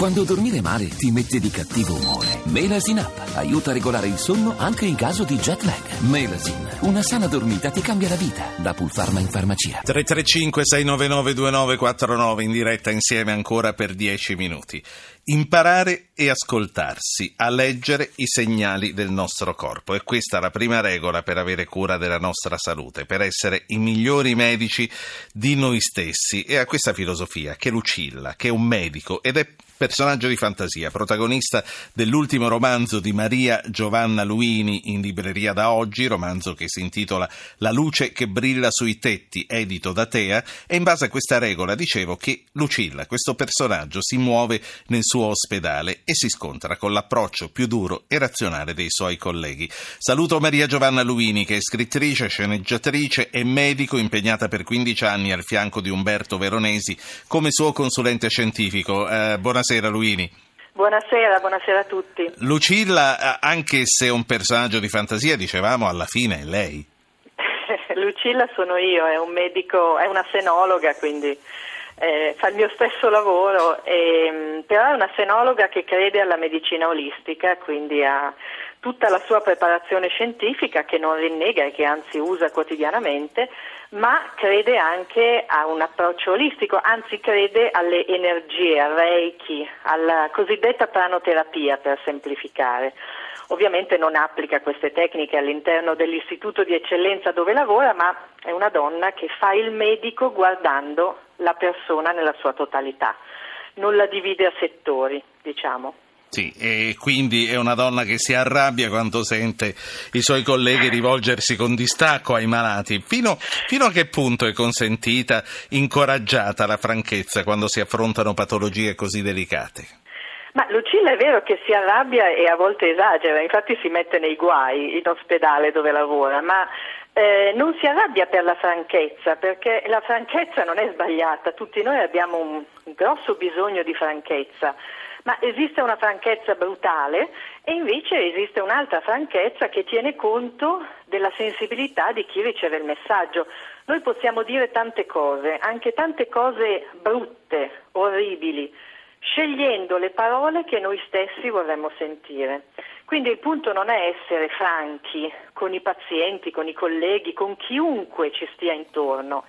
Quando dormire male ti mette di cattivo umore. Melasin Up aiuta a regolare il sonno anche in caso di jet lag. Melasin, una sana dormita ti cambia la vita. Da Pulpharma in farmacia. 335 699 2949 in diretta insieme ancora per 10 minuti. Imparare e ascoltarsi, a leggere i segnali del nostro corpo. E questa è la prima regola per avere cura della nostra salute, per essere i migliori medici di noi stessi. E a questa filosofia che Lucilla, che è un medico ed è personaggio di fantasia, protagonista dell'ultimo romanzo di Maria Giovanna Luini in libreria da oggi, romanzo che si intitola La luce che brilla sui tetti, edito da Tea, e in base a questa regola dicevo che Lucilla, questo personaggio, si muove nel suo ospedale e si scontra con l'approccio più duro e razionale dei suoi colleghi. Saluto Maria Giovanna Luini, che è scrittrice, sceneggiatrice e medico impegnata per 15 anni al fianco di Umberto Veronesi come suo consulente scientifico. Eh, buonasera. Buonasera Luini. Buonasera, buonasera a tutti. Lucilla, anche se è un personaggio di fantasia, dicevamo alla fine è lei. Lucilla sono io, è un medico, è una senologa, quindi eh, fa il mio stesso lavoro, e, mm, però è una senologa che crede alla medicina olistica, quindi a tutta la sua preparazione scientifica che non rinnega e che anzi usa quotidianamente, ma crede anche a un approccio olistico, anzi crede alle energie, al reiki, alla cosiddetta pranoterapia per semplificare. Ovviamente non applica queste tecniche all'interno dell'istituto di eccellenza dove lavora, ma è una donna che fa il medico guardando la persona nella sua totalità, non la divide a settori, diciamo. Sì, e quindi è una donna che si arrabbia quando sente i suoi colleghi rivolgersi con distacco ai malati. Fino, fino, a che punto è consentita, incoraggiata la franchezza quando si affrontano patologie così delicate? Ma Lucilla è vero che si arrabbia e a volte esagera, infatti si mette nei guai in ospedale dove lavora, ma eh, non si arrabbia per la franchezza, perché la franchezza non è sbagliata, tutti noi abbiamo un grosso bisogno di franchezza ma esiste una franchezza brutale e invece esiste un'altra franchezza che tiene conto della sensibilità di chi riceve il messaggio. Noi possiamo dire tante cose, anche tante cose brutte, orribili, scegliendo le parole che noi stessi vorremmo sentire. Quindi il punto non è essere franchi con i pazienti, con i colleghi, con chiunque ci stia intorno.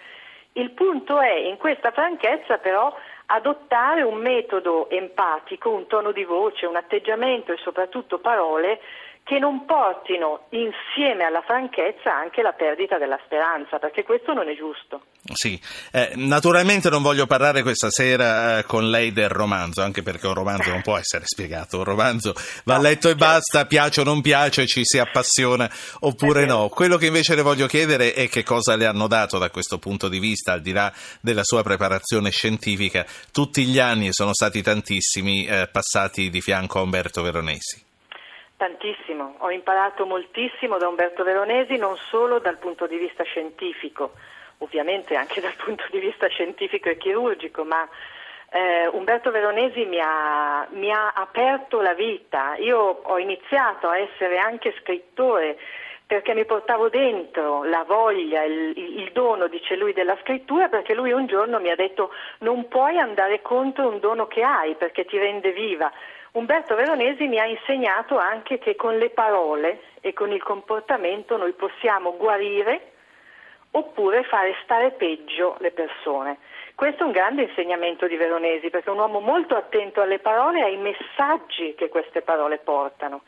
Il punto è in questa franchezza però adottare un metodo empatico, un tono di voce, un atteggiamento e soprattutto parole che non portino insieme alla franchezza anche la perdita della speranza, perché questo non è giusto. Sì, eh, naturalmente non voglio parlare questa sera eh, con lei del romanzo, anche perché un romanzo non può essere spiegato, un romanzo va no, letto e certo. basta, piace o non piace, ci si appassiona oppure no. Quello che invece le voglio chiedere è che cosa le hanno dato da questo punto di vista, al di là della sua preparazione scientifica, tutti gli anni, e sono stati tantissimi, eh, passati di fianco a Umberto Veronesi. Tantissimo, ho imparato moltissimo da Umberto Veronesi non solo dal punto di vista scientifico, ovviamente anche dal punto di vista scientifico e chirurgico, ma eh, Umberto Veronesi mi ha, mi ha aperto la vita. Io ho iniziato a essere anche scrittore perché mi portavo dentro la voglia, il, il, dono, dice lui, della scrittura, perché lui un giorno mi ha detto non puoi andare contro un dono che hai perché ti rende viva. Umberto Veronesi mi ha insegnato anche che con le parole e con il comportamento noi possiamo guarire oppure fare stare peggio le persone. Questo è un grande insegnamento di Veronesi perché è un uomo molto attento alle parole e ai messaggi che queste parole portano.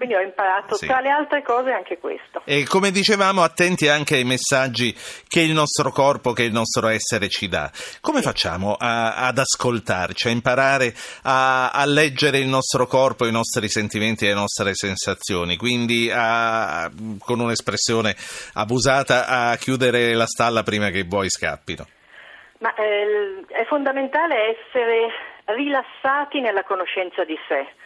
Quindi ho imparato sì. tra le altre cose anche questo. E come dicevamo, attenti anche ai messaggi che il nostro corpo, che il nostro essere ci dà. Come facciamo a, ad ascoltarci, a imparare a, a, leggere il nostro corpo, i nostri sentimenti e le nostre sensazioni? Quindi a, con un'espressione abusata a chiudere la stalla prima che i buoi scappino. Ma eh, è fondamentale essere rilassati nella conoscenza di sé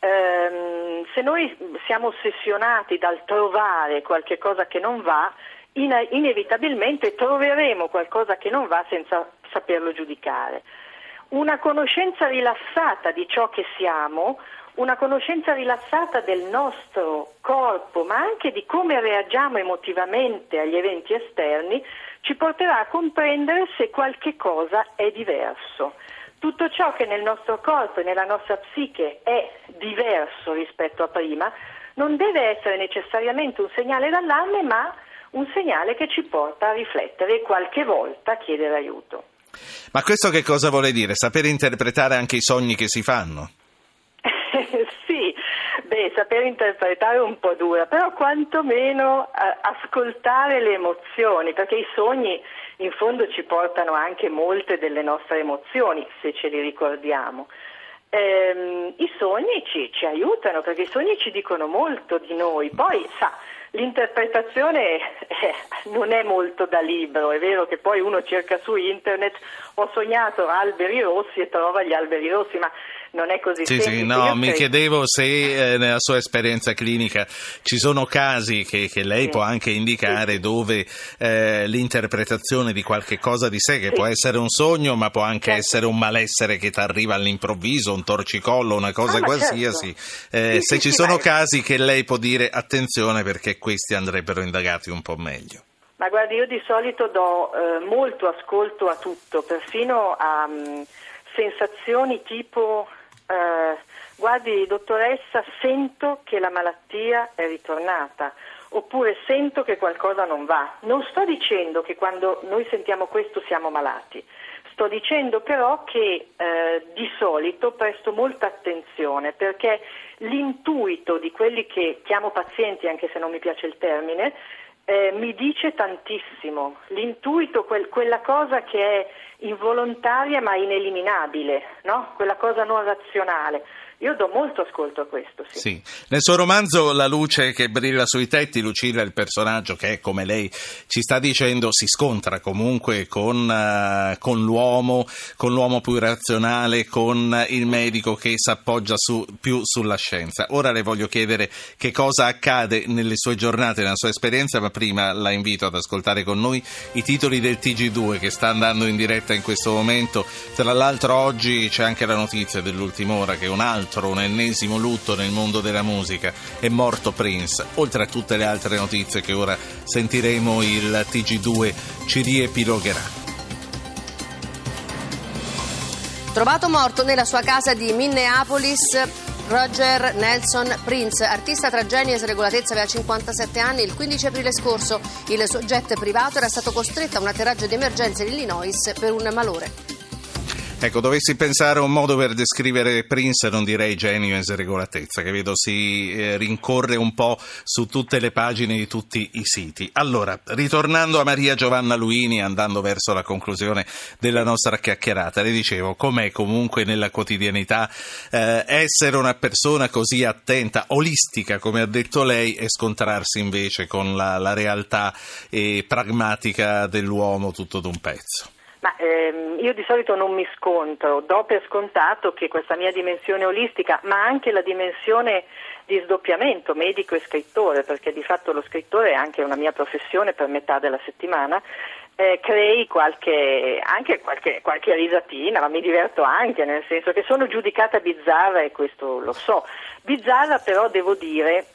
ehm, se noi siamo ossessionati dal trovare qualche cosa che non va, in- inevitabilmente troveremo qualcosa che non va senza saperlo giudicare. Una conoscenza rilassata di ciò che siamo, una conoscenza rilassata del nostro corpo, ma anche di come reagiamo emotivamente agli eventi esterni, ci porterà a comprendere se qualche cosa è diverso. Tutto ciò che nel nostro corpo e nella nostra psiche è diverso rispetto a prima non deve essere necessariamente un segnale d'allarme, ma un segnale che ci porta a riflettere e qualche volta a chiedere aiuto. Ma questo che cosa vuole dire? Sapere interpretare anche i sogni che si fanno? sì, beh, sapere interpretare è un po' dura, però quantomeno eh, ascoltare le emozioni, perché i sogni in fondo ci portano anche molte delle nostre emozioni, se ce li ricordiamo. Eh, I sogni ci, ci aiutano perché i sogni ci dicono molto di noi, poi sa, L'interpretazione eh, non è molto da libro, è vero che poi uno cerca su internet, ho sognato alberi rossi e trova gli alberi rossi, ma non è così sì, semplice. Sì, no, mi chiedevo se eh, nella sua esperienza clinica ci sono casi che, che lei sì. può anche indicare sì. dove eh, l'interpretazione di qualche cosa di sé, che può essere un sogno, ma può anche certo. essere un malessere che ti arriva all'improvviso, un torcicollo, una cosa ah, qualsiasi. Certo. Eh, se ci sono casi che lei può dire attenzione perché questi andrebbero indagati un po' meglio. Ma guardi, io di solito do eh, molto ascolto a tutto, perfino a um, sensazioni tipo eh, guardi dottoressa, sento che la malattia è ritornata oppure sento che qualcosa non va. Non sto dicendo che quando noi sentiamo questo siamo malati, sto dicendo però che eh, di solito presto molta attenzione perché l'intuito di quelli che chiamo pazienti, anche se non mi piace il termine, eh, mi dice tantissimo. L'intuito, quel, quella cosa che è involontaria ma ineliminabile, no? quella cosa non razionale. Io do molto ascolto a questo. Sì. sì. Nel suo romanzo La luce che brilla sui tetti, Lucilla, il personaggio che, come lei ci sta dicendo, si scontra comunque con, uh, con l'uomo, con l'uomo più razionale, con il medico che si appoggia su, più sulla scienza. Ora le voglio chiedere che cosa accade nelle sue giornate, nella sua esperienza, ma prima la invito ad ascoltare con noi i titoli del TG2 che sta andando in diretta in questo momento. Tra l'altro oggi c'è anche la notizia dell'ultima ora che un altro altro, un ennesimo lutto nel mondo della musica, è morto Prince, oltre a tutte le altre notizie che ora sentiremo il TG2 ci riepilogherà. Trovato morto nella sua casa di Minneapolis, Roger Nelson Prince, artista tra genio e sregolatezza, aveva 57 anni. Il 15 aprile scorso il suo jet privato era stato costretto a un atterraggio di emergenza in Illinois per un malore. Ecco, dovessi pensare a un modo per descrivere Prince, non direi genio e sregolatezza, che vedo si eh, rincorre un po' su tutte le pagine di tutti i siti. Allora, ritornando a Maria Giovanna Luini, andando verso la conclusione della nostra chiacchierata, le dicevo, com'è comunque nella quotidianità eh, essere una persona così attenta, olistica, come ha detto lei, e scontrarsi invece con la, la realtà eh, pragmatica dell'uomo tutto d'un pezzo. Ma ehm, io di solito non mi scontro, do per scontato che questa mia dimensione olistica, ma anche la dimensione di sdoppiamento medico e scrittore, perché di fatto lo scrittore è anche una mia professione per metà della settimana, eh, crei qualche, anche qualche, qualche risatina, ma mi diverto anche, nel senso che sono giudicata bizzarra e questo lo so. Bizzarra però devo dire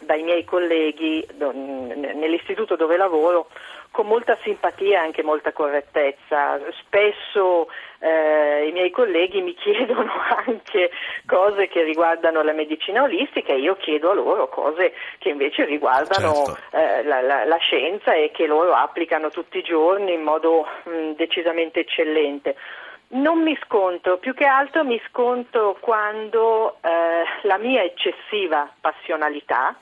dai miei colleghi nell'istituto dove lavoro con molta simpatia e anche molta correttezza. Spesso eh, i miei colleghi mi chiedono anche cose che riguardano la medicina olistica e io chiedo a loro cose che invece riguardano certo. eh, la, la, la, scienza e che loro applicano tutti i giorni in modo mh, decisamente eccellente. Non mi sconto, più che altro mi sconto quando eh, la mia eccessiva passionalità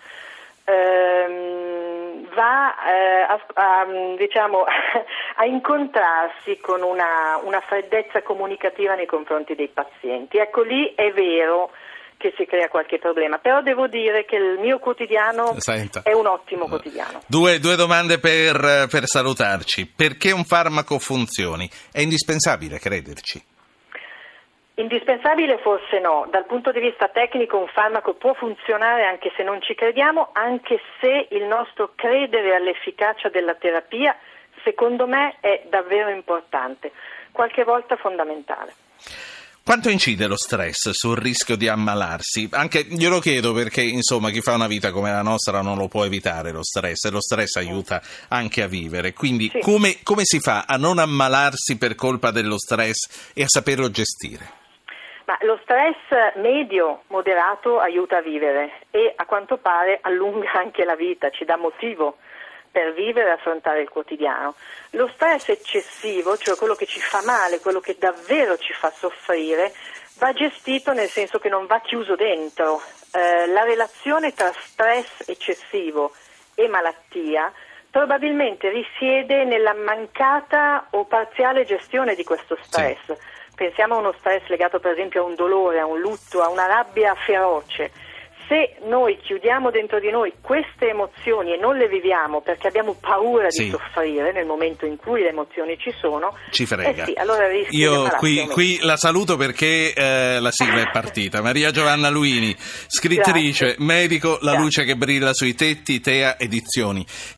ehm, va eh, a, a, diciamo, a, incontrarsi con una, una, freddezza comunicativa nei confronti dei pazienti. Ecco lì è vero che si crea qualche problema, però devo dire che il mio quotidiano Senta. è un ottimo quotidiano. Due, due domande per, per salutarci. Perché un farmaco funzioni? È indispensabile crederci? Indispensabile forse no, dal punto di vista tecnico un farmaco può funzionare anche se non ci crediamo, anche se il nostro credere all'efficacia della terapia secondo me è davvero importante, qualche volta fondamentale. Quanto incide lo stress sul rischio di ammalarsi? Anche glielo chiedo perché insomma chi fa una vita come la nostra non lo può evitare lo stress e lo stress aiuta anche a vivere. Quindi Sì. come, come si fa a non ammalarsi per colpa dello stress e a saperlo gestire? Ma lo stress medio, moderato, aiuta a vivere e a quanto pare allunga anche la vita, ci dà motivo per vivere e affrontare il quotidiano. Lo stress eccessivo, cioè quello che ci fa male, quello che davvero ci fa soffrire, va gestito nel senso che non va chiuso dentro. Eh, la relazione tra stress eccessivo e malattia probabilmente risiede nella mancata o parziale gestione di questo stress. Pensiamo a uno stress legato per esempio a un dolore, a un lutto, a una rabbia feroce. Se noi chiudiamo dentro di noi queste emozioni e non le viviamo perché abbiamo paura Sì. di soffrire nel momento in cui le emozioni ci sono, Ci frega. eh sì, allora Io qui, qui la saluto perché eh, la sigla è partita. Maria Giovanna Luini, scrittrice, Grazie. medico, La Grazie. luce che brilla sui tetti, Tea Edizioni.